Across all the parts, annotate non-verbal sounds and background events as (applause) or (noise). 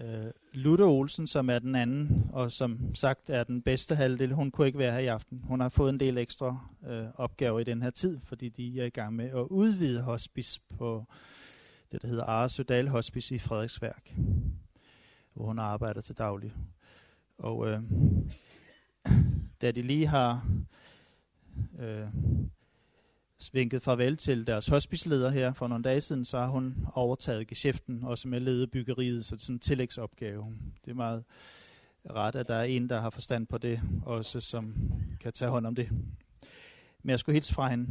Øh, Lutte Olsen, som er den anden, og som sagt er den bedste halvdel, hun kunne ikke være her i aften. Hun har fået en del ekstra øh, opgaver i den her tid, fordi de er i gang med at udvide hospice på det, der hedder Aresødal Hospice i Frederiksværk, hvor hun arbejder til daglig. Og øh, (clears throat) da de lige har øh, svinket farvel til deres hospiceleder her for nogle dage siden, så har hun overtaget geschæften, også med lede byggeriet, så det er sådan en tillægsopgave. Det er meget ret, at der er en, der har forstand på det, også som kan tage hånd om det. Men jeg skulle hilse fra hende.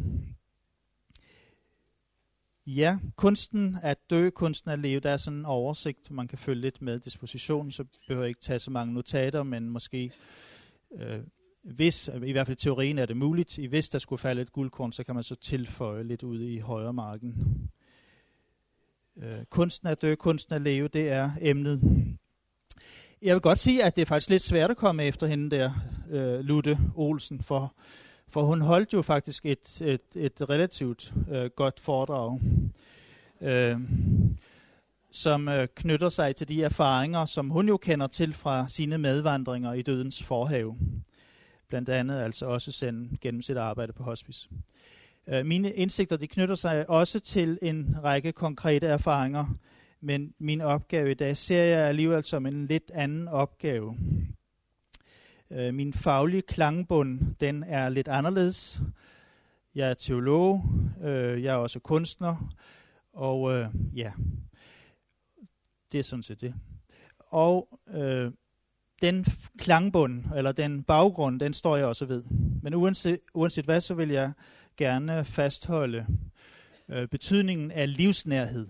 Ja, kunsten at dø, kunsten at leve, der er sådan en oversigt, man kan følge lidt med disposition, så behøver jeg ikke tage så mange notater, men måske øh, hvis, i hvert fald teorien er det muligt, i hvis der skulle falde et guldkorn, så kan man så tilføje lidt ude i højre marken. Øh, kunsten at dø, kunsten at leve, det er emnet. Jeg vil godt sige, at det er faktisk lidt svært at komme efter hende der, øh, Lutte Olsen, for, for hun holdt jo faktisk et, et, et relativt øh, godt foredrag, øh, som øh, knytter sig til de erfaringer, som hun jo kender til fra sine medvandringer i dødens forhave blandt andet altså også sende gennem sit arbejde på hospice. Øh, mine indsigter de knytter sig også til en række konkrete erfaringer, men min opgave i dag ser jeg alligevel som en lidt anden opgave. Øh, min faglige klangbund, den er lidt anderledes. Jeg er teolog, øh, jeg er også kunstner, og ja, det er sådan set det. Og øh, den klangbund, eller den baggrund, den står jeg også ved. Men uanset, uanset hvad, så vil jeg gerne fastholde øh, betydningen af livsnærhed,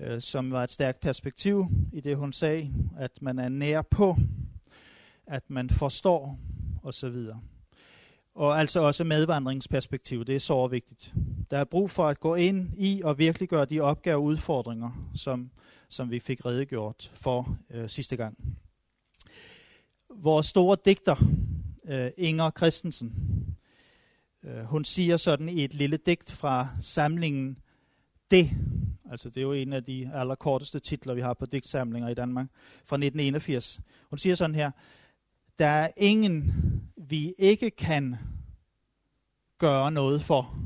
øh, som var et stærkt perspektiv i det, hun sagde, at man er nær på, at man forstår osv. Og altså også medvandringsperspektiv, det er så vigtigt. Der er brug for at gå ind i og virkelig gøre de opgaver og udfordringer, som som vi fik redegjort for øh, sidste gang. Vores store digter, øh, Inger Christensen, øh, hun siger sådan i et lille digt fra samlingen Det, altså det er jo en af de allerkorteste titler, vi har på digtsamlinger i Danmark, fra 1981. Hun siger sådan her, der er ingen, vi ikke kan gøre noget for,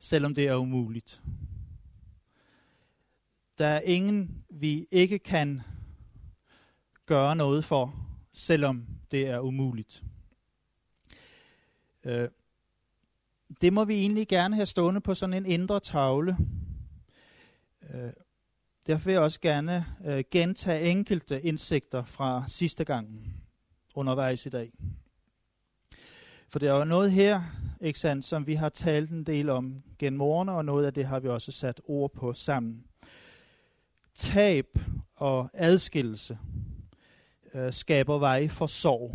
selvom det er umuligt. Der er ingen, vi ikke kan gøre noget for, selvom det er umuligt. Øh, det må vi egentlig gerne have stående på sådan en indre tavle. Øh, derfor vil jeg også gerne øh, gentage enkelte indsigter fra sidste gang undervejs i dag. For der er jo noget her, ikke sandt, som vi har talt en del om gennem morgen, og noget af det har vi også sat ord på sammen tab og adskillelse øh, skaber vej for sorg,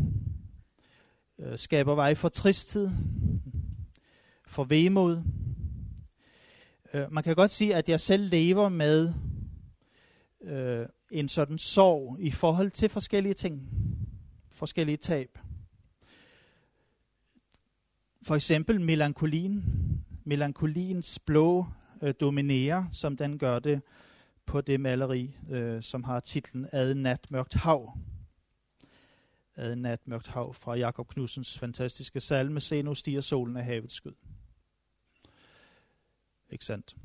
øh, skaber vej for tristhed, for vemod. Øh, man kan godt sige, at jeg selv lever med øh, en sådan sorg i forhold til forskellige ting, forskellige tab. For eksempel melankolien, melankoliens blå øh, dominerer, som den gør det på det maleri, øh, som har titlen Ad nat mørkt hav. Ad nat mørkt hav fra Jakob Knudsens fantastiske salme, Se nu stiger solen af havets skyd. Ikke sandt?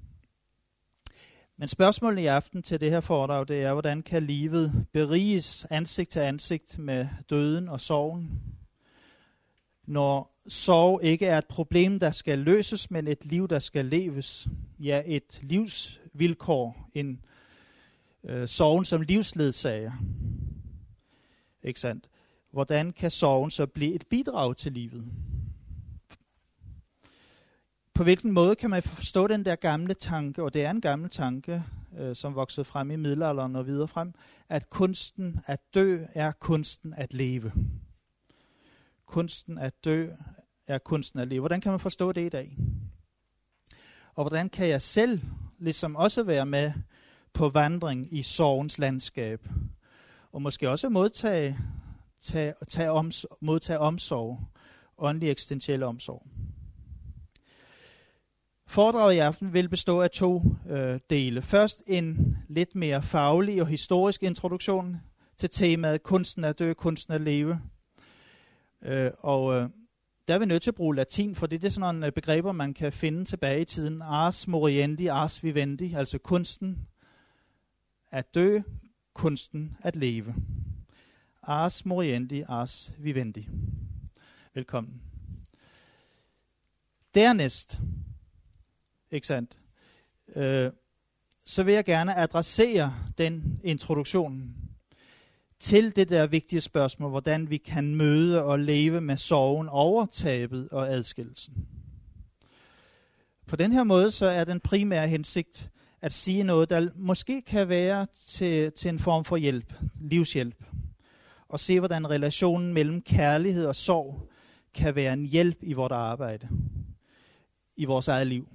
Men spørgsmålet i aften til det her foredrag, det er, hvordan kan livet beriges ansigt til ansigt med døden og sorgen, når sorg ikke er et problem, der skal løses, men et liv, der skal leves. Ja, et livs vilkår en øh, sorgen som livsledsager. Ikke sandt? Hvordan kan sorgen så blive et bidrag til livet? På hvilken måde kan man forstå den der gamle tanke, og det er en gammel tanke, øh, som voksede frem i middelalderen og videre frem, at kunsten at dø er kunsten at leve. Kunsten at dø er kunsten at leve. Hvordan kan man forstå det i dag? Og hvordan kan jeg selv ligesom også være med på vandring i sorgens landskab, og måske også modtage, tage, tage oms, modtage omsorg, åndelig eksistentiel omsorg. Foredraget i aften vil bestå af to øh, dele. Først en lidt mere faglig og historisk introduktion til temaet kunsten at dø, kunsten at leve. Øh, og øh, der er vi nødt til at bruge latin, for det er sådan nogle øh, begreber, man kan finde tilbage i tiden. Ars moriendi, ars vivendi, altså kunsten at dø, kunsten at leve. Ars moriendi, ars vivendi. Velkommen. Dernæst, ikke sandt, øh, så vil jeg gerne adressere den introduktion til det der vigtige spørgsmål, hvordan vi kan møde og leve med sorgen over tabet og adskillelsen. På den her måde så er den primære hensigt at sige noget, der måske kan være til, til en form for hjælp, livshjælp. Og se, hvordan relationen mellem kærlighed og sorg kan være en hjælp i vores arbejde, i vores eget liv.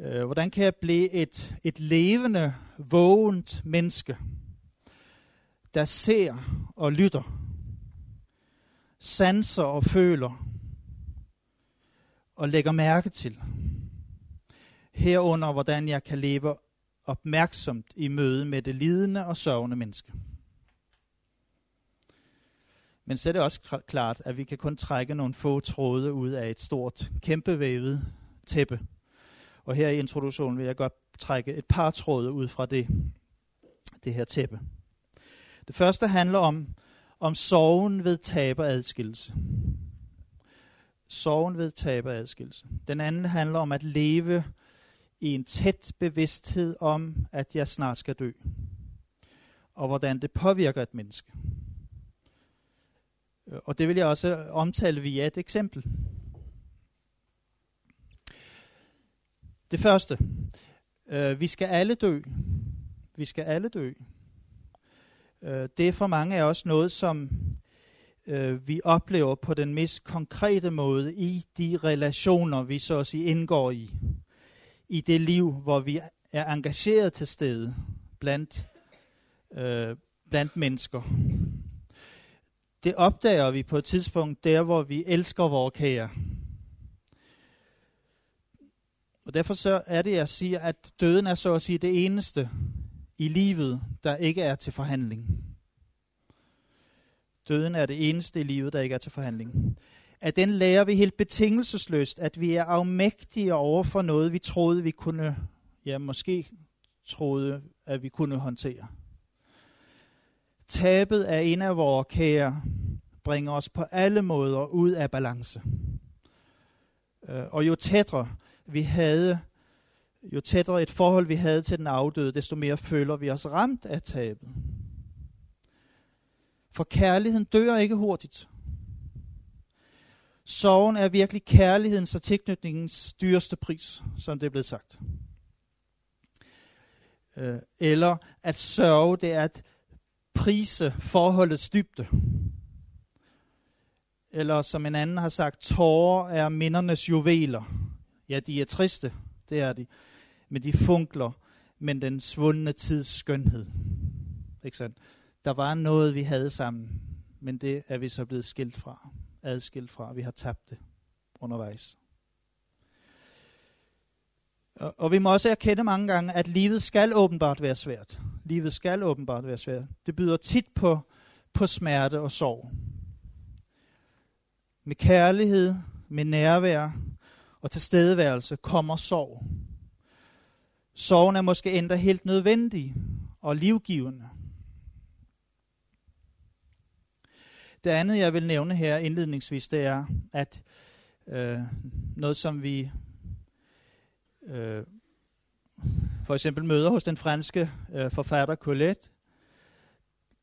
Øh, hvordan kan jeg blive et, et levende, vågent menneske, der ser og lytter, sanser og føler, og lægger mærke til. Herunder, hvordan jeg kan leve opmærksomt i møde med det lidende og sørgende menneske. Men så er det også klart, at vi kan kun trække nogle få tråde ud af et stort, kæmpevævet tæppe. Og her i introduktionen vil jeg godt trække et par tråde ud fra det, det her tæppe. Det første handler om, om sorgen ved tab og adskillelse. Sorgen ved tab og adskillelse. Den anden handler om at leve i en tæt bevidsthed om, at jeg snart skal dø. Og hvordan det påvirker et menneske. Øh, og det vil jeg også omtale via et eksempel. Det første. Øh, vi skal alle dø. Vi skal alle dø. Øh, det er for mange af os noget, som øh, vi oplever på den mest konkrete måde i de relationer, vi så at sige indgår i. I det liv, hvor vi er engageret til stede blandt, øh, blandt mennesker. Det opdager vi på et tidspunkt der, hvor vi elsker vores kære. Og derfor så er det, jeg siger, at døden er så at sige det eneste, i livet, der ikke er til forhandling. Døden er det eneste i livet, der ikke er til forhandling. At den lærer vi helt betingelsesløst, at vi er afmægtige over for noget, vi troede, vi kunne, ja måske troede, at vi kunne håndtere. Tabet af en af vores kære bringer os på alle måder ud af balance. Øh, og jo tættere vi havde jo tættere et forhold vi havde til den afdøde, desto mere føler vi os ramt af tabet. For kærligheden dør ikke hurtigt. Sorgen er virkelig kærlighedens og tilknytningens dyreste pris, som det er blevet sagt. Øh, eller at sørge, det er at prise forholdets dybde. Eller som en anden har sagt, tårer er mindernes juveler. Ja, de er triste, det er de med de funkler, men den svundne tids skønhed. Ikke sandt? Der var noget, vi havde sammen, men det er vi så blevet skilt fra, adskilt fra. Vi har tabt det undervejs. Og, og vi må også erkende mange gange, at livet skal åbenbart være svært. Livet skal åbenbart være svært. Det byder tit på, på smerte og sorg. Med kærlighed, med nærvær og tilstedeværelse kommer sorg. Sorgen er måske endda helt nødvendig og livgivende. Det andet, jeg vil nævne her indledningsvis, det er, at øh, noget, som vi øh, for eksempel møder hos den franske øh, forfatter Colette,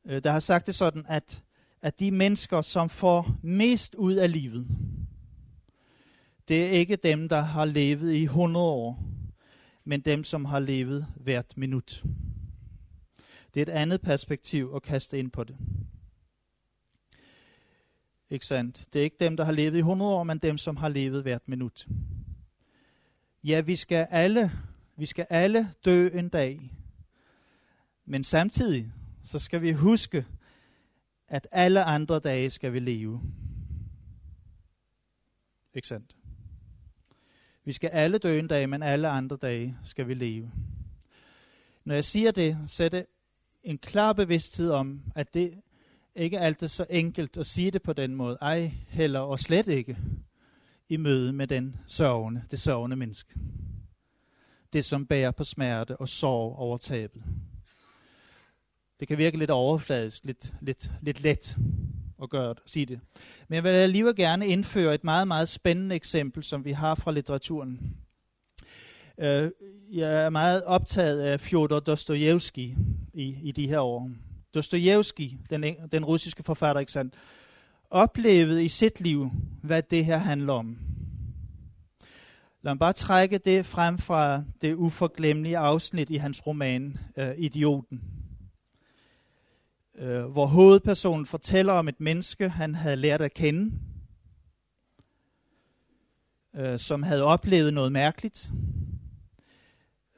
øh, der har sagt det sådan, at, at de mennesker, som får mest ud af livet, det er ikke dem, der har levet i 100 år, men dem, som har levet hvert minut. Det er et andet perspektiv at kaste ind på det. Ikke sandt? Det er ikke dem, der har levet i 100 år, men dem, som har levet hvert minut. Ja, vi skal alle, vi skal alle dø en dag. Men samtidig, så skal vi huske, at alle andre dage skal vi leve. Ikke sandt? Vi skal alle dø en dag, men alle andre dage skal vi leve. Når jeg siger det, så er det en klar bevidsthed om, at det ikke altid så enkelt at sige det på den måde. Ej, heller og slet ikke i møde med den sørgende, det sørgende menneske. Det, som bærer på smerte og sorg over tabet. Det kan virke lidt overfladisk, lidt, lidt, lidt let at gøre at sige det. Men jeg vil alligevel gerne indføre et meget, meget spændende eksempel, som vi har fra litteraturen. Øh, jeg er meget optaget af Fjodor Dostojevski i, i de her år. Dostojevski, den, den russiske forfatter, ikke sandt, oplevede i sit liv, hvad det her handler om. Lad mig bare trække det frem fra det uforglemmelige afsnit i hans roman øh, Idioten øh, hvor hovedpersonen fortæller om et menneske, han havde lært at kende, øh, som havde oplevet noget mærkeligt.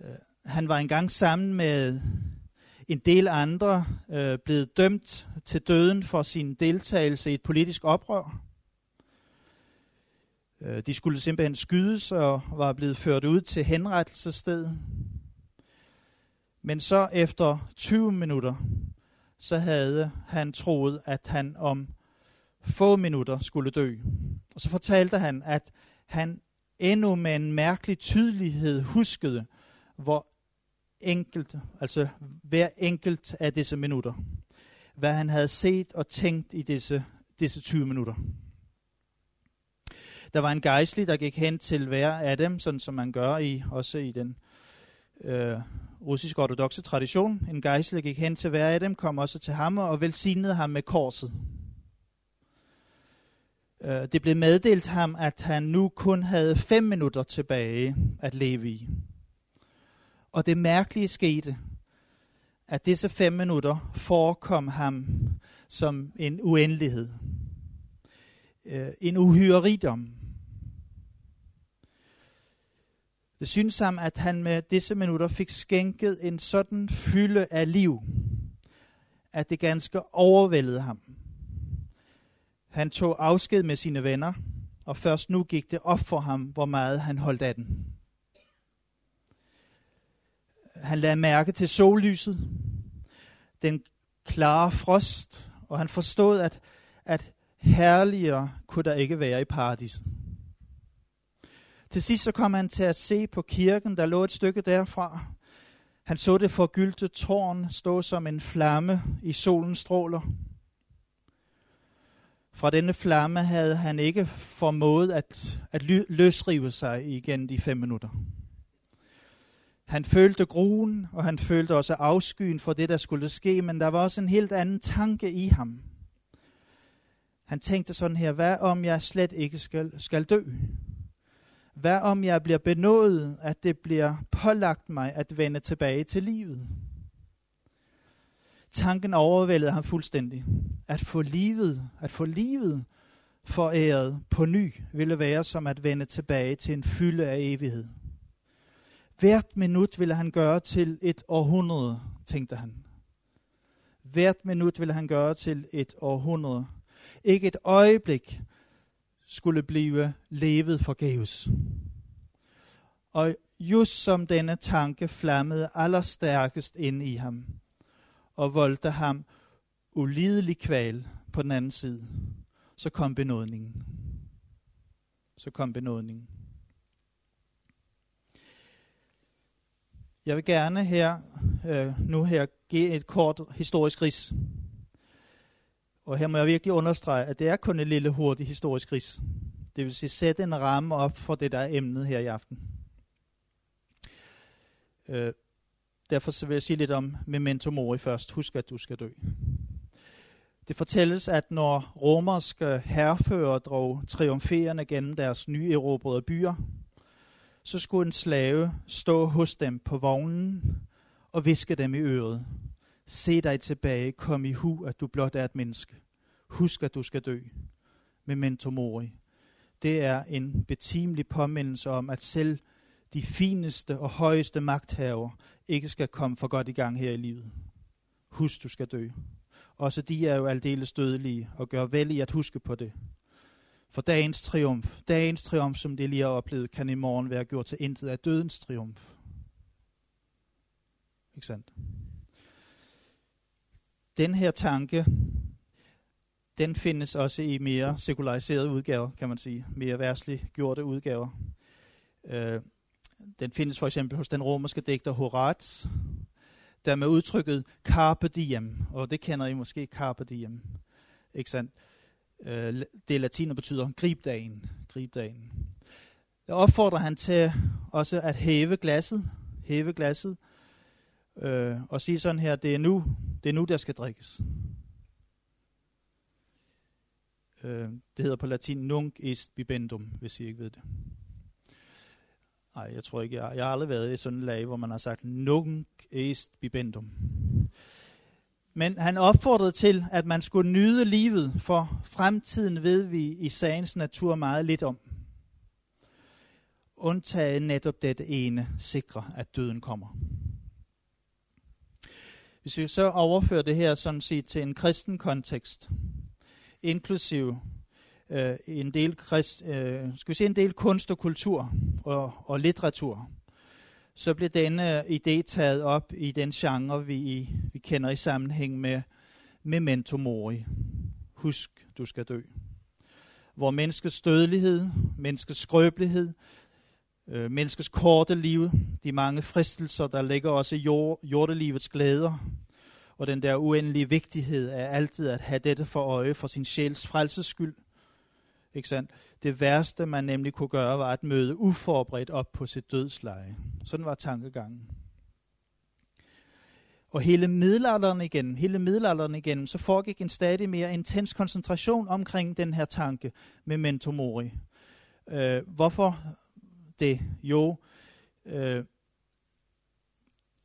Øh, han var engang sammen med en del andre øh, blevet dømt til døden for sin deltagelse i et politisk oprør. Øh, de skulle simpelthen skydes og var blevet ført ud til henrettelsesstedet. Men så efter 20 minutter, så havde han troet, at han om få minutter skulle dø. Og så fortalte han, at han endnu med en mærkelig tydelighed huskede, hvor enkelt, altså hver enkelt af disse minutter, hvad han havde set og tænkt i disse, disse 20 minutter. Der var en gejstlig, der gik hen til hver af dem, sådan som man gør i også i den øh, russisk ortodoxe tradition. En gejstlig, gik hen til hver af dem, kom også til ham og velsignede ham med korset. Øh, det blev meddelt ham, at han nu kun havde fem minutter tilbage at leve i. Og det mærkelige skete, at disse fem minutter forekom ham som en uendelighed. Øh, en uhyre rigdom. Det synes ham, at han med disse minutter fik skænket en sådan fylde af liv, at det ganske overvældede ham. Han tog afsked med sine venner, og først nu gik det op for ham, hvor meget han holdt af den. Han lagde mærke til sollyset, den klare frost, og han forstod, at, at herligere kunne der ikke være i paradiset. Til sidst så kom han til at se på kirken, der lå et stykke derfra. Han så det forgyldte tårn stå som en flamme i solens stråler. Fra denne flamme havde han ikke formået at, at løsrive sig igen de fem minutter. Han følte gruen, og han følte også afskyen for det, der skulle ske, men der var også en helt anden tanke i ham. Han tænkte sådan her, hvad om jeg slet ikke skal, skal dø? Hvad om jeg bliver benådet, at det bliver pålagt mig at vende tilbage til livet? Tanken overvældede ham fuldstændig. At få livet, at få livet foræret på ny, ville være som at vende tilbage til en fylde af evighed. Hvert minut ville han gøre til et århundrede, tænkte han. Hvert minut ville han gøre til et århundrede. Ikke et øjeblik skulle blive levet forgæves. Og just som denne tanke flammede allerstærkest ind i ham, og voldte ham ulidelig kval på den anden side, så kom benådningen. Så kom benådningen. Jeg vil gerne her, øh, nu her, give et kort historisk ris og her må jeg virkelig understrege, at det er kun en lille hurtig historisk ris. Det vil sige sætte en ramme op for det, der er emnet her i aften. Øh, derfor så vil jeg sige lidt om memento mori først. Husk, at du skal dø. Det fortælles, at når romerske herrefører drog triumferende gennem deres nyerobrede byer, så skulle en slave stå hos dem på vognen og viske dem i øret. Se dig tilbage, kom i hu, at du blot er et menneske. Husk, at du skal dø. Memento mori. Det er en betimelig påmindelse om, at selv de fineste og højeste magthaver ikke skal komme for godt i gang her i livet. Husk, du skal dø. Også de er jo aldeles dødelige, og gør vel i at huske på det. For dagens triumf, dagens triumf, som det lige har oplevet, kan i morgen være gjort til intet af dødens triumf. Ikke sandt? Den her tanke, den findes også i mere sekulariserede udgaver, kan man sige. Mere værtsligt gjorte udgaver. Øh, den findes for eksempel hos den romerske digter Horaz, der med udtrykket carpe diem, og det kender I måske, carpe diem. Ikke sandt? Øh, det latin betyder grib dagen. Grib dagen. Der opfordrer han til også at hæve glasset, hæve glasset, øh, og sige sådan her, det er nu, det er nu, der skal drikkes. Øh, det hedder på latin nunc est bibendum, hvis I ikke ved det. Nej, jeg tror ikke, jeg, jeg har aldrig været i sådan en lag, hvor man har sagt nunc est bibendum. Men han opfordrede til, at man skulle nyde livet, for fremtiden ved vi i sagens natur meget lidt om. Undtaget netop dette ene sikre, at døden kommer. Hvis vi så overfører det her sådan set til en kristen kontekst, inklusiv øh, en del krist, øh, skal vi sige en del kunst og kultur og, og litteratur, så bliver denne idé taget op i den genre, vi, vi kender i sammenhæng med memento mori. Husk, du skal dø. Hvor menneskets dødelighed, menneskets skrøbelighed, øh, menneskets korte liv, de mange fristelser, der ligger også i jord, jordelivets glæder, og den der uendelige vigtighed af altid at have dette for øje for sin sjæls frelses skyld. Ikke sandt? Det værste, man nemlig kunne gøre, var at møde uforberedt op på sit dødsleje. Sådan var tankegangen. Og hele middelalderen igen, hele middelalderen igen, så foregik en stadig mere intens koncentration omkring den her tanke med mentomori. Øh, hvorfor det? Jo, øh,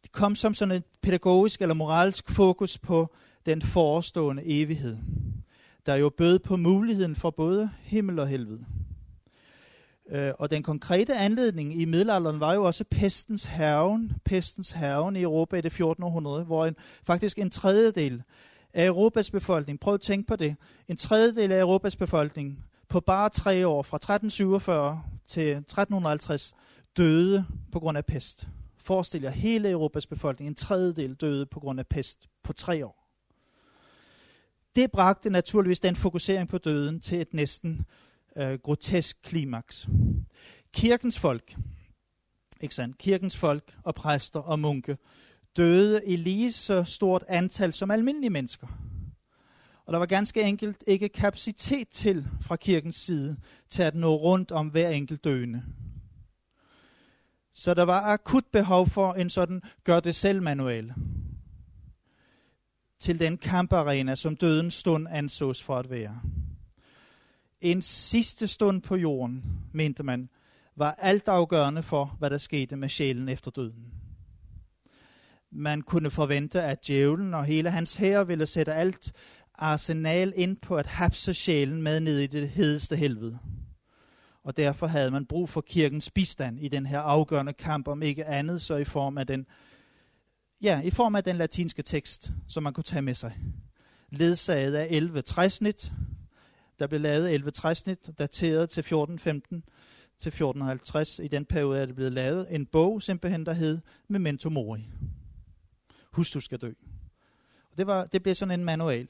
det kom som sådan et pædagogisk eller moralsk fokus på den forestående evighed, der jo bød på muligheden for både himmel og helvede. Øh, og den konkrete anledning i middelalderen var jo også pestens herven, pestens herven i Europa i det 14. århundrede, hvor en, faktisk en tredjedel af Europas befolkning, prøv at tænke på det, en tredjedel af Europas befolkning på bare tre år, fra 1347 til 1350, døde på grund af pest. Forestil jer hele Europas befolkning, en tredjedel døde på grund af pest på tre år. Det bragte naturligvis den fokusering på døden til et næsten øh, grotesk klimaks. Kirkens folk, ikke sandt? Kirkens folk og præster og munke døde i lige så stort antal som almindelige mennesker. Og der var ganske enkelt ikke kapacitet til fra kirkens side til at nå rundt om hver enkelt døende. Så der var akut behov for en sådan gør det selv manual til den kamparena, som dødens stund ansås for at være. En sidste stund på jorden, mente man, var altafgørende for, hvad der skete med sjælen efter døden. Man kunne forvente, at djævlen og hele hans herre ville sætte alt arsenal ind på at hapse sjælen med ned i det hedeste helvede. Og derfor havde man brug for kirkens bistand i den her afgørende kamp, om ikke andet, så i form af den, ja, i form af den latinske tekst, som man kunne tage med sig. Ledsaget af 11 træsnit, der blev lavet 11 træsnit, dateret til 1415 til 1450. I den periode er det blevet lavet en bog, simpelthen, der hed Memento Mori. Husk, du skal dø. Og det, var, det blev sådan en manual.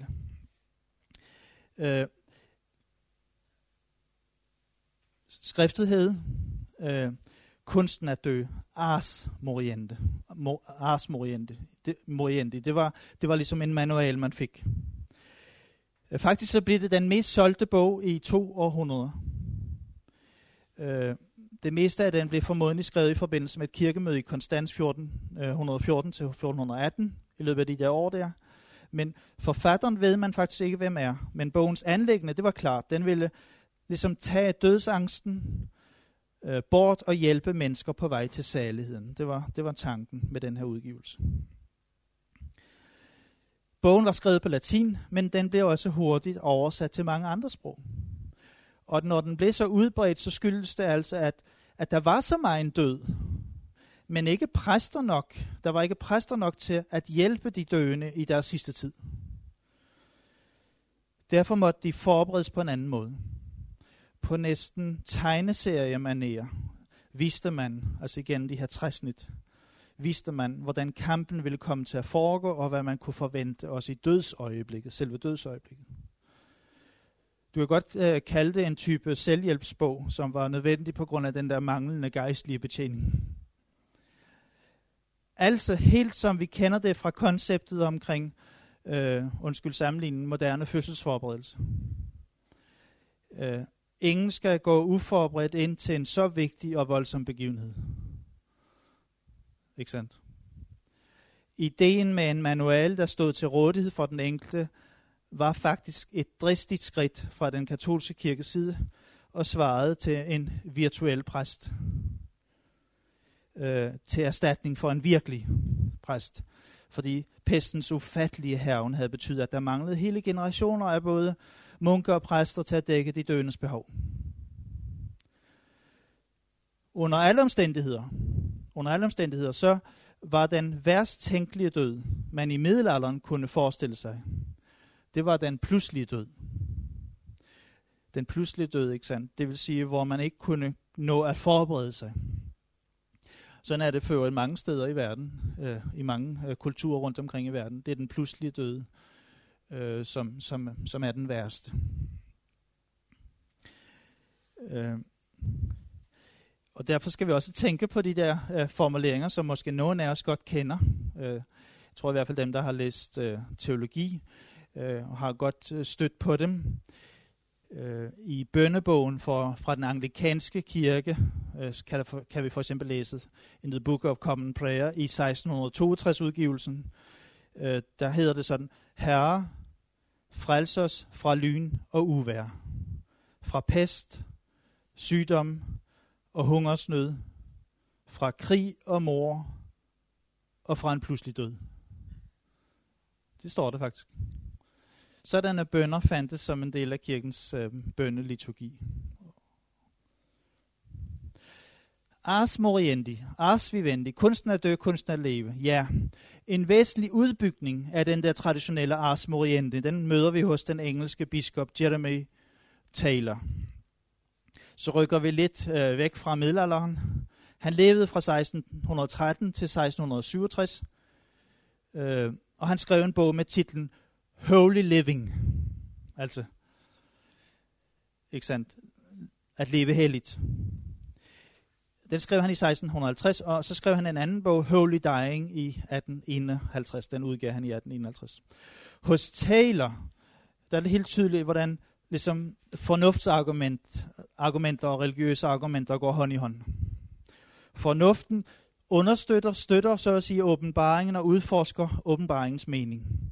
Øh, skriftet hed øh, Kunsten at dø, Ars Moriente. Ars Moriente. Det, Moriente. Det, var, det var ligesom en manual, man fik. Øh, faktisk så blev det den mest solgte bog i to århundreder. Øh, det meste af den blev formodentlig skrevet i forbindelse med et kirkemøde i Konstans 1414 øh, til 1418 i løbet af de der år der. Men forfatteren ved man faktisk ikke, hvem er. Men bogens anlæggende, det var klart. Den ville ligesom tage dødsangsten øh, bort og hjælpe mennesker på vej til saligheden. Det var, det var tanken med den her udgivelse. Bogen var skrevet på latin, men den blev også hurtigt oversat til mange andre sprog. Og når den blev så udbredt, så skyldes det altså, at, at der var så meget død, men ikke præster nok. Der var ikke præster nok til at hjælpe de døende i deres sidste tid. Derfor måtte de forberedes på en anden måde. på næsten tegneseriemanér viste man, altså igen de her træsnit, viste man, hvordan kampen ville komme til at foregå, og hvad man kunne forvente også i dødsøjeblikket, selve dødsøjeblikket. Du kan godt øh, kalde det en type selvhjælpsbog, som var nødvendig på grund af den der manglende gejstlige betjening. Altså helt som vi kender det fra konceptet omkring, øh, undskyld sammenligningen, moderne fødselsforberedelse. Øh, ingen skal gå uforberedt ind til en så vigtig og voldsom begivenhed. Ikke sandt? Ideen med en manual, der stod til rådighed for den enkelte, var faktisk et dristigt skridt fra den katolske kirkes side og svarede til en virtuel præst øh, til erstatning for en virkelig præst. Fordi pestens ufattelige herven havde betydet, at der manglede hele generationer af både munker og præster til at dække de døendes behov. Under alle omstændigheder, under alle omstændigheder, så var den værst tænkelige død, man i middelalderen kunne forestille sig, det var den pludselige død. Den pludselige død, ikke sandt? Det vil sige, hvor man ikke kunne nå at forberede sig. Sådan er det for mange steder i verden, øh, i mange øh, kulturer rundt omkring i verden. Det er den pludselige døde, øh, som, som, som er den værste. Øh. Og derfor skal vi også tænke på de der øh, formuleringer, som måske nogen af os godt kender. Øh, jeg tror i hvert fald dem, der har læst øh, teologi, øh, og har godt øh, stødt på dem. Øh, I bønnebogen for, fra den anglikanske kirke øh, kan, for, kan vi for eksempel læse in the Book of Common Prayer i 1662 udgivelsen. Øh, der hedder det sådan, Herre, frels os fra lyn og uvær, fra pest, sygdom og hungersnød, fra krig og mor og fra en pludselig død. Det står der faktisk. Sådanne bønder fandtes som en del af kirkens øh, bønneliturgi. Ars moriendi, ars vivendi, kunsten at dø, kunsten at leve. Ja, en væsentlig udbygning af den der traditionelle ars moriendi, den møder vi hos den engelske biskop Jeremy Taylor. Så rykker vi lidt øh, væk fra middelalderen. Han levede fra 1613 til 1667, øh, og han skrev en bog med titlen Holy Living. Altså, ikke sandt? At leve helligt. Den skrev han i 1650, og så skrev han en anden bog, Holy Dying, i 1851. Den udgav han i 1851. Hos Taylor, der er det helt tydeligt, hvordan ligesom fornuftsargument, argumenter og religiøse argumenter går hånd i hånd. Fornuften understøtter, støtter så at sige åbenbaringen og udforsker åbenbaringens mening.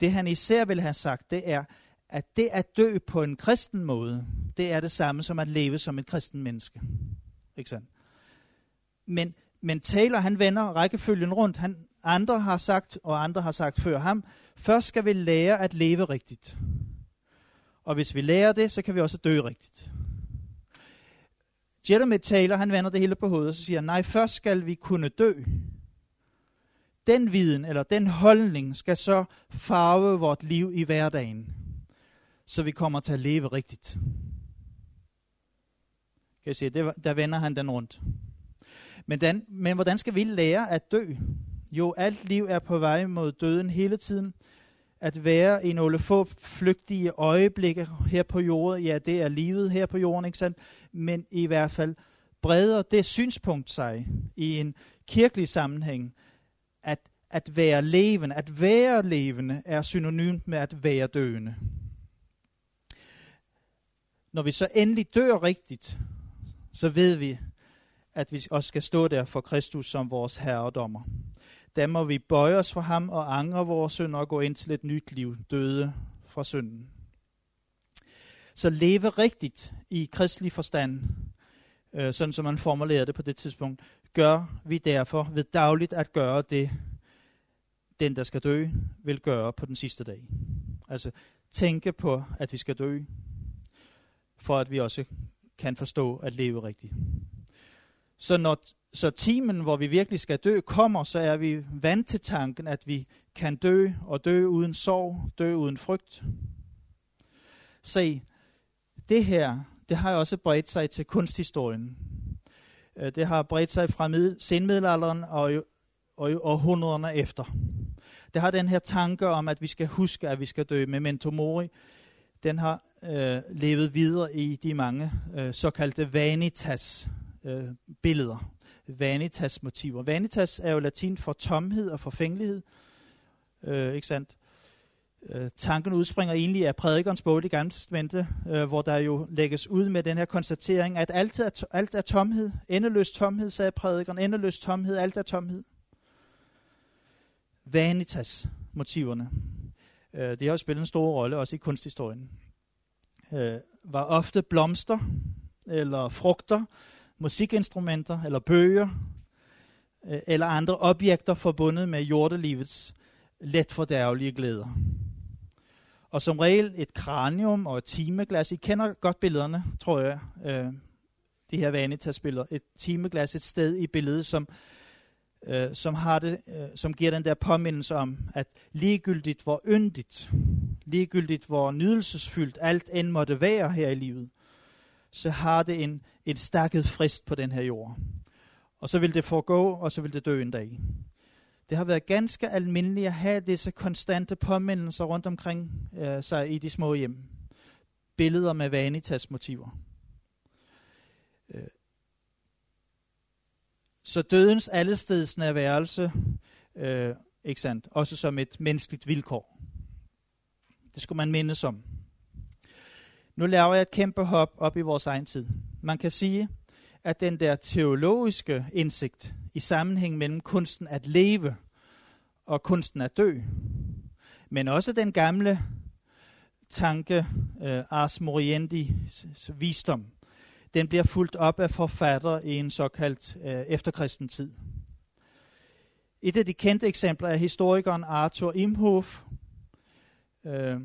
Det han især vil have sagt, det er, at det at dø på en kristen måde, det er det samme som at leve som et kristen menneske. Ikke sandt? Men, men Taylor, han vender rækkefølgen rundt. Han, andre har sagt, og andre har sagt før ham, først skal vi lære at leve rigtigt. Og hvis vi lærer det, så kan vi også dø rigtigt. Jeremy Taylor, han vender det hele på hovedet, og så siger nej, først skal vi kunne dø. Den viden, eller den holdning, skal så farve vort liv i hverdagen, så vi kommer til at leve rigtigt. Kan I se, det, der vender han den rundt. Men, den, men hvordan skal vi lære at dø? Jo, alt liv er på vej mod døden hele tiden. At være i nogle få flygtige øjeblikke her på jorden, ja, det er livet her på jorden, ikke sandt? Men i hvert fald breder det synspunkt sig i en kirkelig sammenhæng, at, at være levende, at være levende er synonymt med at være døende. Når vi så endelig dør rigtigt, så ved vi, at vi også skal stå der for Kristus som vores herredommer. Der må vi bøje os for ham og angre vores synder og gå ind til et nyt liv, døde fra synden. Så leve rigtigt i kristelig forstand, øh, sådan som man formulerede det på det tidspunkt, gør vi derfor ved dagligt at gøre det, den der skal dø, vil gøre på den sidste dag. Altså tænke på, at vi skal dø, for at vi også kan forstå at leve rigtigt. Så når så timen, hvor vi virkelig skal dø, kommer, så er vi vant til tanken, at vi kan dø og dø uden sorg, dø uden frygt. Se, det her, det har jo også bredt sig til kunsthistorien. Øh, det har bredt sig fra mid- senmiddelalderen og, og århundrederne efter. Det har den her tanke om, at vi skal huske, at vi skal dø. Memento mori, den har øh, levet videre i de mange øh, såkaldte vanitas øh, billeder. Vanitas motiver. Vanitas er jo latin for tomhed og forfængelighed. Øh, ikke sandt? Øh, tanken udspringer egentlig af prædikernes bog i det gamle testamente, øh, hvor der jo lægges ud med den her konstatering, at alt er, alt er tomhed. Endeløs tomhed, sagde prædikeren. Endeløs tomhed, alt er tomhed. Vanitas motiverne. Øh, det har jo spillet en stor rolle også i kunsthistorien. Øh, var ofte blomster, eller frugter, musikinstrumenter, eller bøger, øh, eller andre objekter forbundet med jordelivets let fordærvelige glæder. Og som regel et kranium og et timeglas. I kender godt billederne, tror jeg, øh, de her Vanitas-billeder. Et timeglas et sted i billedet, som, øh, som, har det, øh, som giver den der påmindelse om, at ligegyldigt hvor yndigt, ligegyldigt hvor nydelsesfyldt alt end måtte være her i livet, så har det en, et stakket frist på den her jord. Og så vil det forgå, og så vil det dø en dag. Det har været ganske almindeligt at have disse konstante påmindelser rundt omkring øh, sig i de små hjem. Billeder med vanitas-motiver. Øh. Så dødens allesteds nærværelse, øh, ikke sandt, også som et menneskeligt vilkår. Det skulle man mindes om. Nu laver jeg et kæmpe hop op i vores egen tid. Man kan sige, at den der teologiske indsigt i sammenhæng mellem kunsten at leve og kunsten at dø, men også den gamle tanke, øh, Ars Moriendi visdom, den bliver fuldt op af forfatter i en såkaldt øh, efterkristen tid. Et af de kendte eksempler er historikeren Arthur Imhof. øh, eh,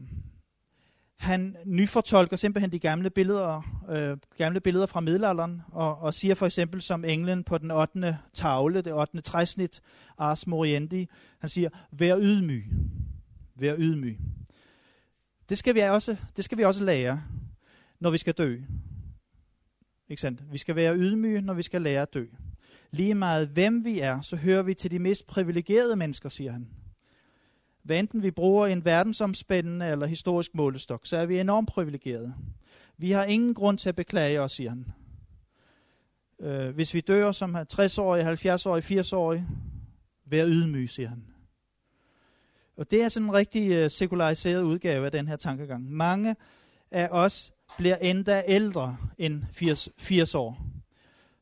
han nyfortolker simpelthen de gamle billeder, øh, gamle billeder fra middelalderen, og, og siger for eksempel som englen på den 8. tavle, det 8. træsnit, Ars Moriendi, han siger, vær ydmyg, vær ydmyg. Det skal vi også, det skal vi også lære, når vi skal dø. Ikke sandt? Vi skal være ydmyge, når vi skal lære at dø. Lige meget hvem vi er, så hører vi til de mest privilegerede mennesker, siger han. Hvad enten vi bruger en verdensomspændende eller historisk målestok, så er vi enormt privilegerede. Vi har ingen grund til at beklage os, siger han. Øh, hvis vi dør som 60-årige, 70-årige, 80-årige, vær ydmyg, siger han. Og det er sådan en rigtig øh, sekulariseret udgave af den her tankegang. Mange af os bliver endda ældre end 80, 80 år.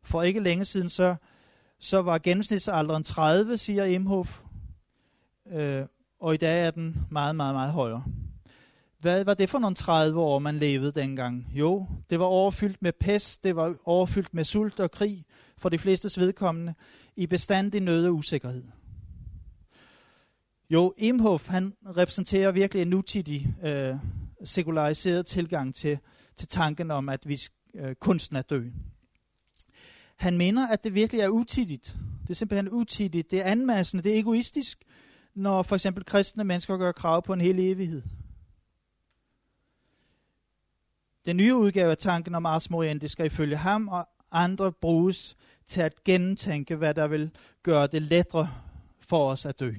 For ikke længe siden, så, så var gennemsnitsalderen 30, siger Imhof. Øh, og i dag er den meget, meget, meget højere. Hvad var det for nogle 30 år, man levede dengang? Jo, det var overfyldt med pest, det var overfyldt med sult og krig for de fleste vedkommende, i bestandig nød og usikkerhed. Jo, Imhof, han repræsenterer virkelig en nutidig, øh, sekulariseret tilgang til, til tanken om, at vi øh, kunsten er død. Han mener, at det virkelig er utidigt. Det er simpelthen utidigt, det er anmassende, det er egoistisk, når for eksempel kristne mennesker gør krav på en hel evighed. Den nye udgave af tanken om Ars Moriendi skal ifølge ham og andre bruges til at gentænke, hvad der vil gøre det lettere for os at dø.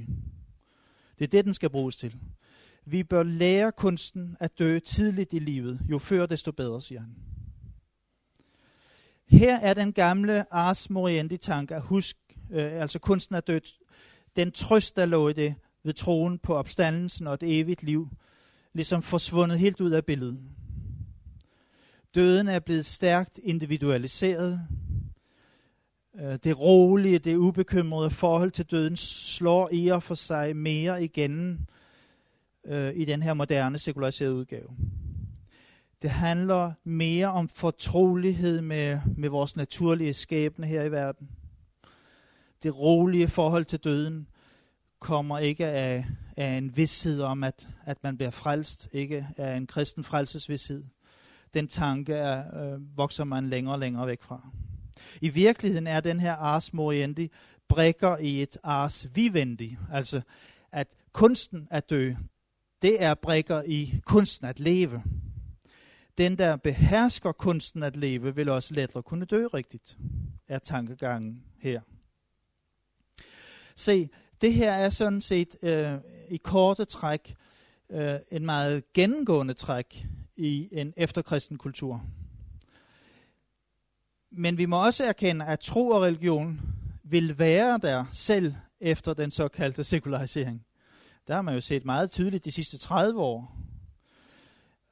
Det er det, den skal bruges til. Vi bør lære kunsten at dø tidligt i livet. Jo før, desto bedre, siger han. Her er den gamle Ars Moriendi tanke at huske, øh, altså kunsten at dø den trøst, der lå i det ved troen på opstandelsen og et evigt liv, ligesom forsvundet helt ud af billedet. Døden er blevet stærkt individualiseret. Øh, det rolige, det ubekymrede forhold til døden slår i og for sig mere igen øh, i den her moderne sekulariserede udgave. Det handler mere om fortrolighed med, med vores naturlige skæbne her i verden det rolige forhold til døden kommer ikke af, af en vidshed om, at, at man bliver frelst, ikke af en kristen frelsesvidshed. Den tanke er, øh, vokser man længere og længere væk fra. I virkeligheden er den her ars moriendi brækker i et ars vivendi, altså at kunsten at dø, det er brækker i kunsten at leve. den, der behersker kunsten at leve, vil også lettere kunne dø rigtigt, er tankegangen her. Se, det her er sådan set øh, i korte træk øh, en meget gennemgående træk i en efterkristen kultur. Men vi må også erkende, at tro og religion vil være der selv efter den såkaldte sekularisering. Der har man jo set meget tydeligt de sidste 30 år,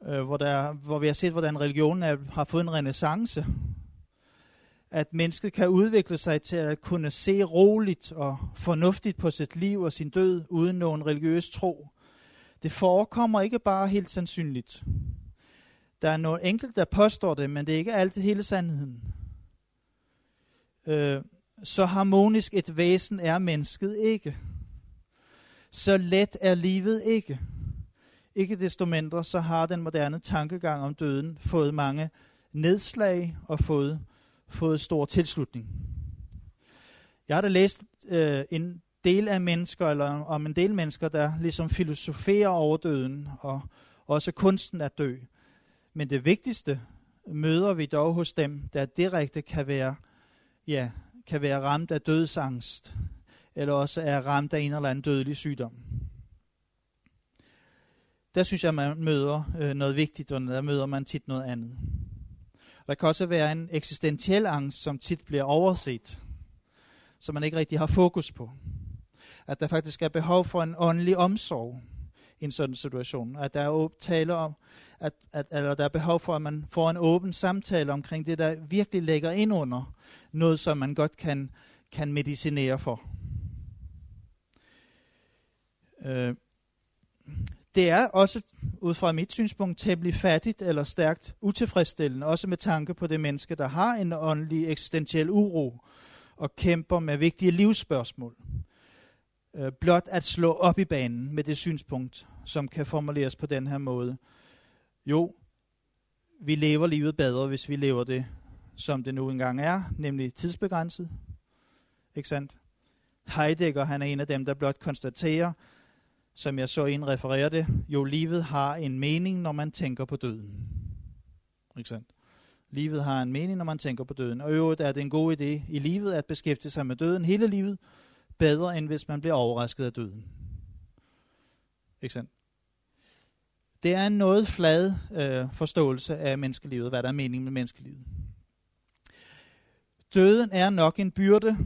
øh, hvor, der, hvor vi har set, hvordan religionen er, har fået en renaissance. At mennesket kan udvikle sig til at kunne se roligt og fornuftigt på sit liv og sin død uden nogen religiøs tro. Det forekommer ikke bare helt sandsynligt. Der er noget enkelt, der påstår det, men det er ikke altid hele sandheden. Øh, så harmonisk et væsen er mennesket ikke. Så let er livet ikke. Ikke desto mindre så har den moderne tankegang om døden fået mange nedslag og fået, fået stor tilslutning. Jeg har da læst øh, en del af mennesker, eller om en del mennesker, der ligesom filosoferer over døden, og også kunsten at dø. Men det vigtigste møder vi dog hos dem, der direkte kan være, ja, kan være ramt af dødsangst, eller også er ramt af en eller anden dødelig sygdom. Der synes jeg, man møder øh, noget vigtigt, og der møder man tit noget andet. Der kan også være en eksistentiel angst, som tit bliver overset, som man ikke rigtig har fokus på. At der faktisk er behov for en åndelig omsorg i en sådan situation. At der er tale om, at, at eller der er behov for, at man får en åben samtale omkring det, der virkelig lægger ind under noget, som man godt kan, kan medicinere for. Øh, det er også, ud fra mit synspunkt, temmelig fattigt eller stærkt utilfredsstillende, også med tanke på det menneske, der har en åndelig eksistentiel uro og kæmper med vigtige livsspørgsmål. Øh, blot at slå op i banen med det synspunkt, som kan formuleres på den her måde. Jo, vi lever livet bedre, hvis vi lever det, som det nu engang er, nemlig tidsbegrænset. Ikke sandt? Heidegger, han er en af dem, der blot konstaterer, som jeg så en referere det, jo livet har en mening, når man tænker på døden. Ikke sandt? Livet har en mening, når man tænker på døden. Og øvrigt er det en god idé i livet at beskæftige sig med døden hele livet, bedre end hvis man bliver overrasket af døden. Ikke sandt? Det er en noget flad øh, forståelse af menneskelivet, hvad der er mening med menneskelivet. Døden er nok en byrde,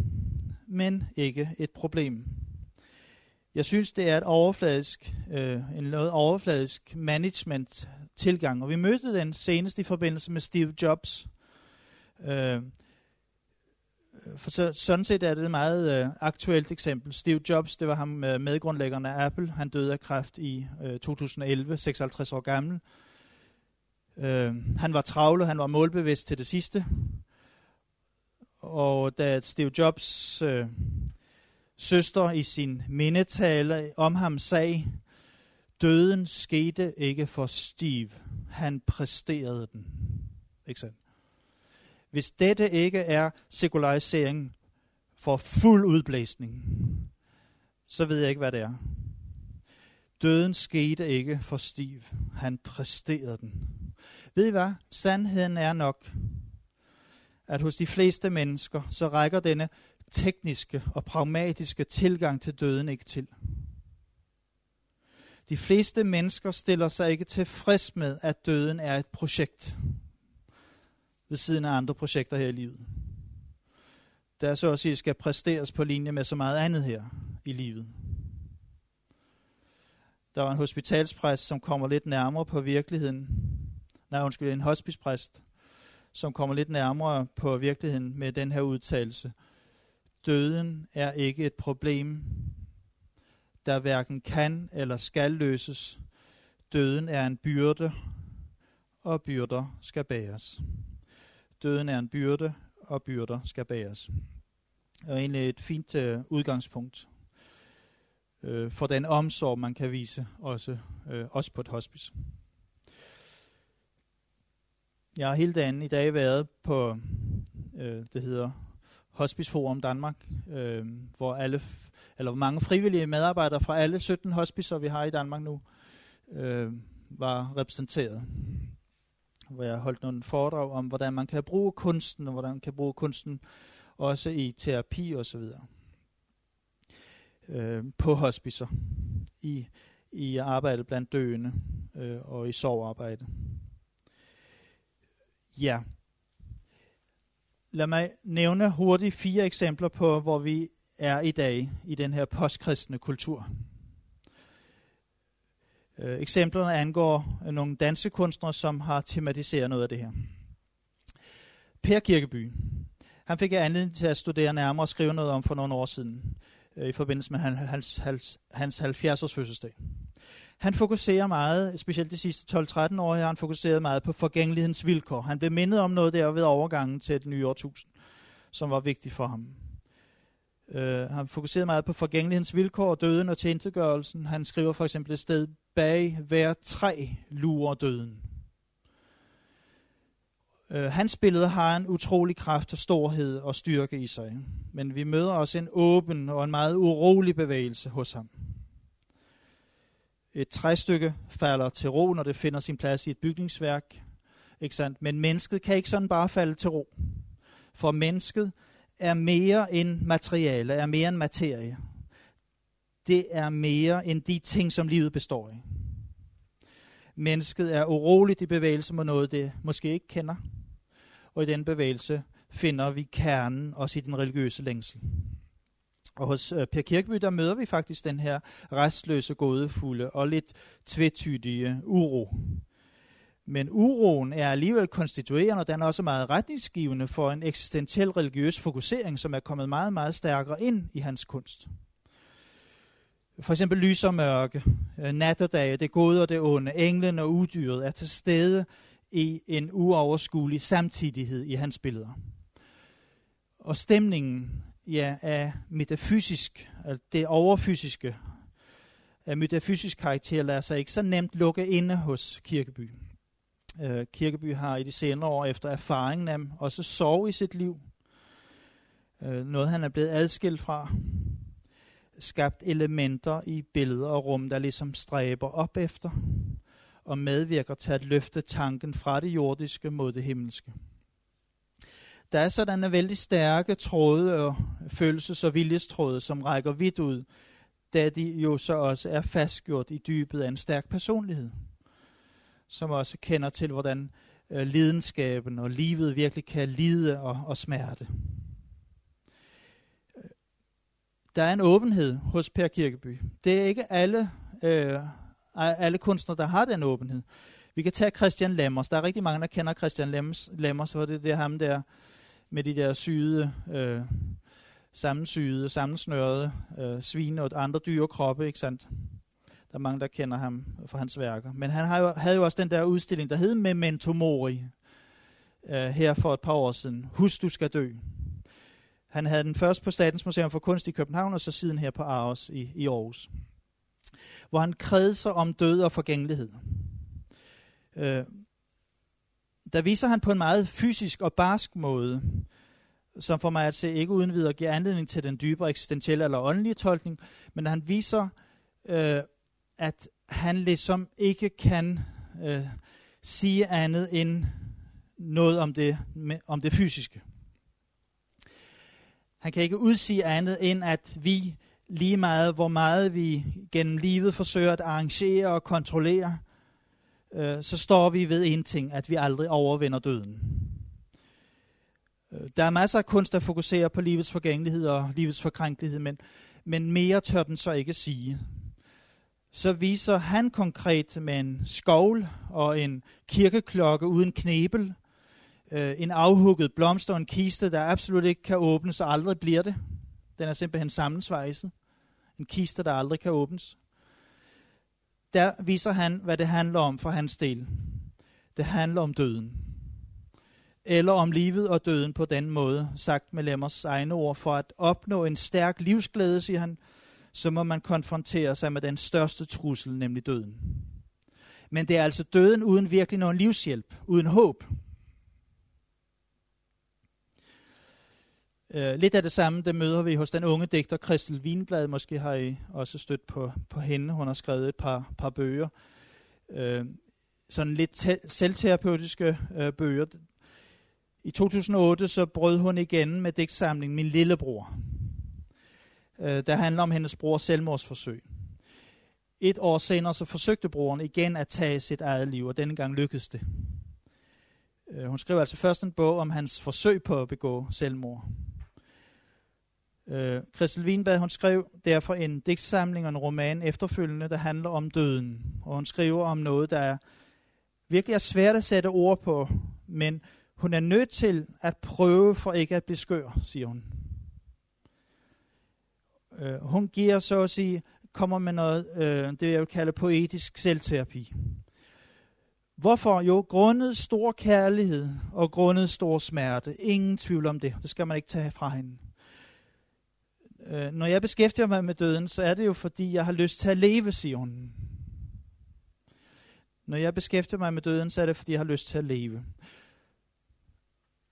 men ikke et problem. Jeg synes, det er et overfladisk, øh, en noget overfladisk management tilgang, og vi mødte den senest i forbindelse med Steve Jobs. Øh, for så, sådan set er det et meget øh, aktuelt eksempel. Steve Jobs, det var ham øh, medgrundlæggeren af Apple. Han døde af kræft i øh, 2011, 56 år gammel. Øh, han var travlet, han var målbevidst til det sidste. Og da Steve Jobs øh, søster i sin mindetale om ham sagde, døden skete ikke for Steve, han præsterede den. Ikke sandt? Hvis dette ikke er sekularisering for fuld udblæsning, så ved jeg ikke, hvad det er. Døden skete ikke for Steve, han præsterede den. Ved I hvad? Sandheden er nok, at hos de fleste mennesker, så rækker denne tekniske og pragmatiske tilgang til døden ikke til. De fleste mennesker stiller sig ikke tilfreds med, at døden er et projekt ved siden af andre projekter her i livet. Der så at sige skal præsteres på linje med så meget andet her i livet. Der var en hospitalspræst, som kommer lidt nærmere på virkeligheden. Nej, undskyld, en hospicepræst, som kommer lidt nærmere på virkeligheden med den her udtalelse. Døden er ikke et problem, der hverken kan eller skal løses. Døden er en byrde, og byrder skal bæres. Døden er en byrde, og byrder skal bæres. Og egentlig et fint øh, udgangspunkt øh, for den omsorg, man kan vise også, øh, også på et hospice. Jeg har hele dagen i dag været på, øh, det hedder Hospice Forum Danmark, øh, hvor alle, eller mange frivillige medarbejdere fra alle 17 hospicer, vi har i Danmark nu, øh, var repræsenteret hvor jeg holdt nogle foredrag om, hvordan man kan bruge kunsten, og hvordan man kan bruge kunsten også i terapi osv. Øh, på hospicer, i, i arbejde blandt døende øh, og i sovarbejde. Ja. Lad mig nævne hurtigt fire eksempler på, hvor vi er i dag i den her postkristne kultur. Øh, eksemplerne angår nogle danske kunstnere, som har tematiseret noget af det her. Per Kirkeby. Han fik jeg anledning til at studere nærmere og skrive noget om for nogle år siden, øh, i forbindelse med hans, hans, hans 70-års fødselsdag. Han fokuserer meget, specielt de sidste 12-13 år, har han fokuseret meget på forgængelighedens vilkår. Han blev mindet om noget der ved overgangen til det nye årtusind, som var vigtigt for ham. Uh, han fokuserede meget på forgængelighedens vilkår, døden og tjentegørelsen. Han skriver for eksempel et sted, bag hver træ lurer døden. Uh, hans billede har en utrolig kraft og storhed og styrke i sig. Men vi møder også en åben og en meget urolig bevægelse hos ham. Et træstykke falder til ro, når det finder sin plads i et bygningsværk. Ikke sandt? Men mennesket kan ikke sådan bare falde til ro. For mennesket er mere end materiale, er mere end materie. Det er mere end de ting, som livet består i. Mennesket er uroligt i bevægelse med noget, det måske ikke kender. Og i den bevægelse finder vi kernen også i den religiøse længsel. Og hos øh, Per Kirkeby, der møder vi faktisk den her restløse, gådefulde og lidt tvetydige uro. Men uroen er alligevel konstituerende, og den er også meget retningsgivende for en eksistentiel religiøs fokusering, som er kommet meget, meget stærkere ind i hans kunst. For eksempel lys og mørke, øh, nat og dag, det gode og det onde, englen og udyret er til stede i en uoverskuelig samtidighed i hans billeder. Og stemningen ja, af metafysisk, altså det overfysiske, af metafysisk karakter lader sig ikke så nemt lukke inde hos Kirkeby. Øh, Kirkeby har i de senere år efter erfaringen af også sorg i sit liv. Øh, noget han er blevet adskilt fra. Skabt elementer i billeder og rum, der ligesom stræber op efter og medvirker til at løfte tanken fra det jordiske mod det himmelske. Der er sådan en vældig stærke tråde og følelses- og viljestråde, som rækker vidt ud, da de jo så også er fastgjort i dybet af en stærk personlighed som også kender til, hvordan øh, lidenskaben og livet virkelig kan lide og, og smerte. Øh, der er en åbenhed hos Per Kirkeby. Det er ikke alle, øh, alle kunstnere, der har den åbenhed. Vi kan tage Christian Lammers. Der er rigtig mange, der kender Christian Lammers, Lemmers for det, det er ham der med de der syede, øh, sammensyede, sammensnørede øh, svine og andre dyre kroppe, ikke sandt? Der er mange, der kender ham for hans værker. Men han havde jo, havde jo også den der udstilling, der hed Memento Mori, øh, her for et par år siden. Husk, du skal dø. Han havde den først på Statens Museum for Kunst i København, og så siden her på Aarhus i, i Aarhus. Hvor han kredser om død og forgængelighed. Øh, der viser han på en meget fysisk og barsk måde, som for mig at se ikke uden videre giver anledning til den dybere eksistentielle eller åndelige tolkning, men han viser øh, at han ligesom ikke kan øh, sige andet end noget om det, om det fysiske. Han kan ikke udsige andet end, at vi lige meget, hvor meget vi gennem livet forsøger at arrangere og kontrollere, øh, Øh, så står vi ved en ting, at vi aldrig overvinder døden. Øh, der er masser af kunst, der fokuserer på livets forgængelighed og livets forkrænkelighed, men, men mere tør den så ikke sige så viser han konkret med en skovl og en kirkeklokke uden knebel, øh, en afhugget blomst og en kiste, der absolut ikke kan åbnes og aldrig bliver det. Den er simpelthen sammensvejset. En kiste, der aldrig kan åbnes. Der viser han, hvad det handler om for hans del. Det handler om døden. Eller om livet og døden på den måde, sagt med Lemmers egne ord, for at opnå en stærk livsglæde, siger han, så må man konfrontere sig med den største trussel, nemlig døden. Men det er altså døden uden virkelig nogen livshjælp, uden håb. Øh, lidt af det samme, det møder vi hos den unge digter Christel Wienblad. Måske har I også stødt på, på hende. Hun har skrevet et par, par bøger. Øh, sådan lidt selvterapeutiske øh, bøger. I 2008 så brød hun igen med digtsamlingen Min Lillebror, øh, der handler om hendes brors selvmordsforsøg. Et år senere så forsøgte broren igen at tage sit eget liv, og denne gang lykkedes det. Øh, hun skrev altså først en bog om hans forsøg på at begå selvmord. Øh, Christel Wienberg, hun skrev derfor en digtsamling og en roman efterfølgende, der handler om døden. Og hun skriver om noget, der er virkelig er svært at sætte ord på, men hun er nødt til at prøve for ikke at blive skør, siger hun. Øh, hun giver så at sige, kommer med noget, øh, det jeg vil kalde poetisk selvterapi. Hvorfor? Jo, grundet stor kærlighed og grundet stor smerte. Ingen tvivl om det. Det skal man ikke tage fra hende. Øh, når jeg beskæftiger mig med døden, så er det jo fordi, jeg har lyst til at leve, siger hun. Når jeg beskæftiger mig med døden, så er det fordi, jeg har lyst til at leve.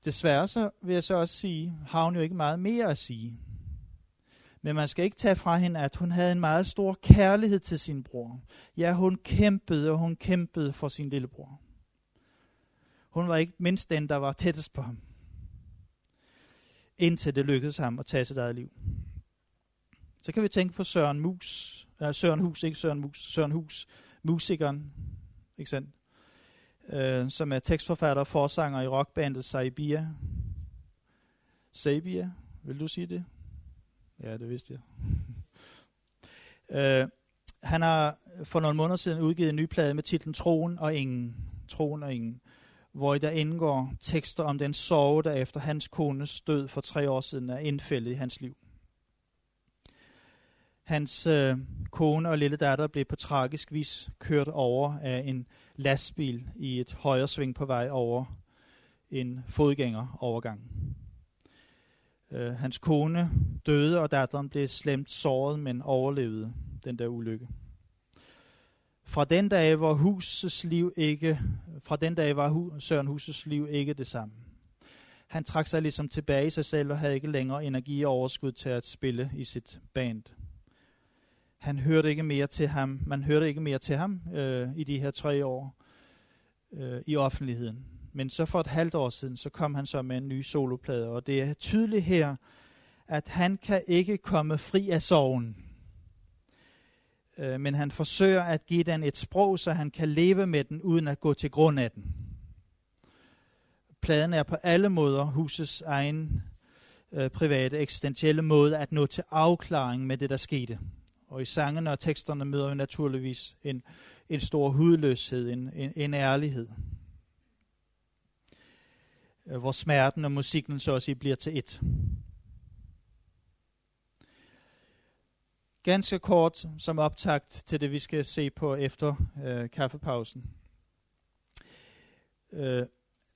Desværre så vil jeg så også sige, har hun jo ikke meget mere at sige. Men man skal ikke tage fra hende, at hun havde en meget stor kærlighed til sin bror. Ja, hun kæmpede, og hun kæmpede for sin lillebror. Hun var ikke mindst den, der var tættest på ham. Indtil det lykkedes ham at tage sit eget liv. Så kan vi tænke på Søren Mus. eller Søren Hus, ikke Søren Mus. Søren Hus, musikeren, ikke sandt? Øh, som er tekstforfatter og forsanger i rockbandet Saibia. Sabia, vil du sige det? Ja, det vidste jeg. (laughs) øh, han har for nogle måneder siden udgivet en ny plade med titlen Troen og Ingen. Troen og Ingen. Hvor der indgår tekster om den sorg, der efter hans kones død for tre år siden er indfældet i hans liv. Hans øh, kone og lille datter blev på tragisk vis kørt over af en lastbil i et højre sving på vej over en fodgængerovergang. Øh, hans kone døde, og datteren blev slemt såret, men overlevede den der ulykke. Fra den dag var husets liv ikke, fra den dag var hu, Søren Husets liv ikke det samme. Han trak sig ligesom tilbage i sig selv og havde ikke længere energi og overskud til at spille i sit band. Han hørte ikke mere til ham. Man hørte ikke mere til ham øh, i de her tre år øh, i offentligheden. Men så for et halvt år siden, så kom han så med en ny soloplade, og det er tydeligt her, at han kan ikke komme fri af sorgen. Øh, men han forsøger at give den et sprog, så han kan leve med den, uden at gå til grund af den. Pladen er på alle måder husets egen øh, private, eksistentielle måde at nå til afklaring med det, der skete. Og i sangene og teksterne møder vi naturligvis en, en stor hudløshed, en, en, en ærlighed. Øh, hvor smerten og musikken så også bliver til et. Ganske kort som optakt til det, vi skal se på efter øh, kaffepausen. Øh,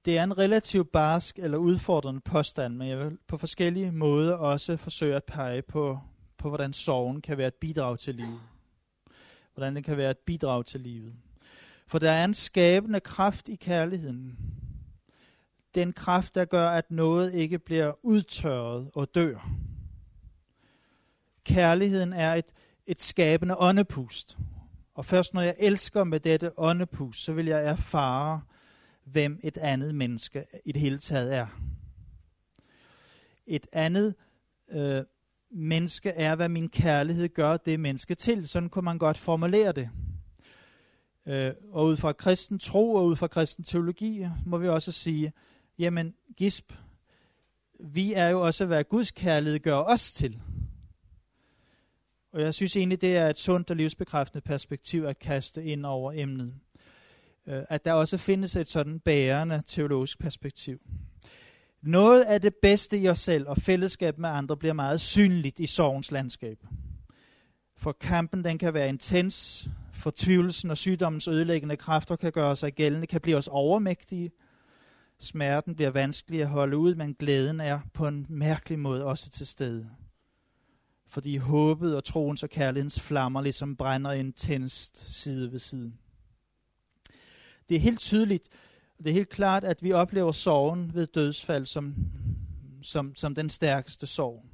det er en relativt barsk eller udfordrende påstand, men jeg vil på forskellige måder også forsøge at pege på, på hvordan sorgen kan være et bidrag til livet. Hvordan det kan være et bidrag til livet. For der er en skabende kraft i kærligheden. Den kraft, der gør, at noget ikke bliver udtørret og dør. Kærligheden er et, et skabende åndepust. Og først når jeg elsker med dette åndepust, så vil jeg erfare, hvem et andet menneske i det hele taget er. Et andet øh, menneske er, hvad min kærlighed gør det menneske til. Sådan kunne man godt formulere det. Øh, og ud fra kristen tro og ud fra kristen teologi må vi også sige, jamen gisp, vi er jo også, hvad Guds kærlighed gør os til. Og jeg synes egentlig, det er et sundt og livsbekræftende perspektiv at kaste ind over emnet. Øh, at der også findes et sådan bærende teologisk perspektiv. Noget af det bedste i os selv og fællesskab med andre bliver meget synligt i sorgens landskab. For kampen den kan være intens, fortvivlelsen og sygdommens ødelæggende kræfter kan gøre sig gældende, kan blive os overmægtige. Smerten bliver vanskelig at holde ud, men glæden er på en mærkelig måde også til stede. Fordi håbet og troens og kærlighedens flammer ligesom brænder intenst side ved side. Det er helt tydeligt, det er helt klart, at vi oplever sorgen ved dødsfald som, som, som den stærkeste sorg.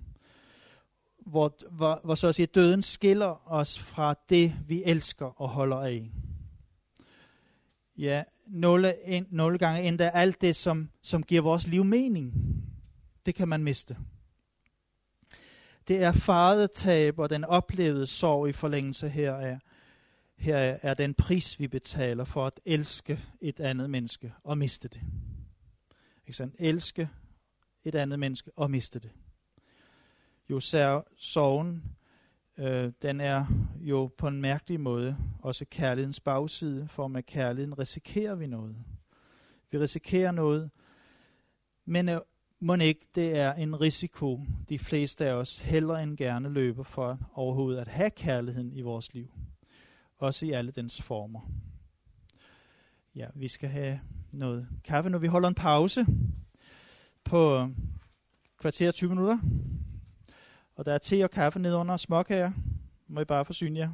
Hvor, hvor, hvor så at sige, døden skiller os fra det, vi elsker og holder af. ja, nogle, nogle gange endda alt det, som, som giver vores liv mening. Det kan man miste. Det er faretab og den oplevede sorg i forlængelse heraf her er den pris, vi betaler for at elske et andet menneske og miste det. Ikke sandt? Elske et andet menneske og miste det. Jo sorgen, øh, den er jo på en mærkelig måde også kærlighedens bagside, for med kærligheden risikerer vi noget. Vi risikerer noget, men øh, må ikke det er en risiko, de fleste af os hellere end gerne løber for overhovedet at have kærligheden i vores liv også i alle dens former. Ja, vi skal have noget kaffe nu. Vi holder en pause på øh, kvarter 20 minutter. Og der er te og kaffe nedenunder og småkager. Må I bare forsyne jer.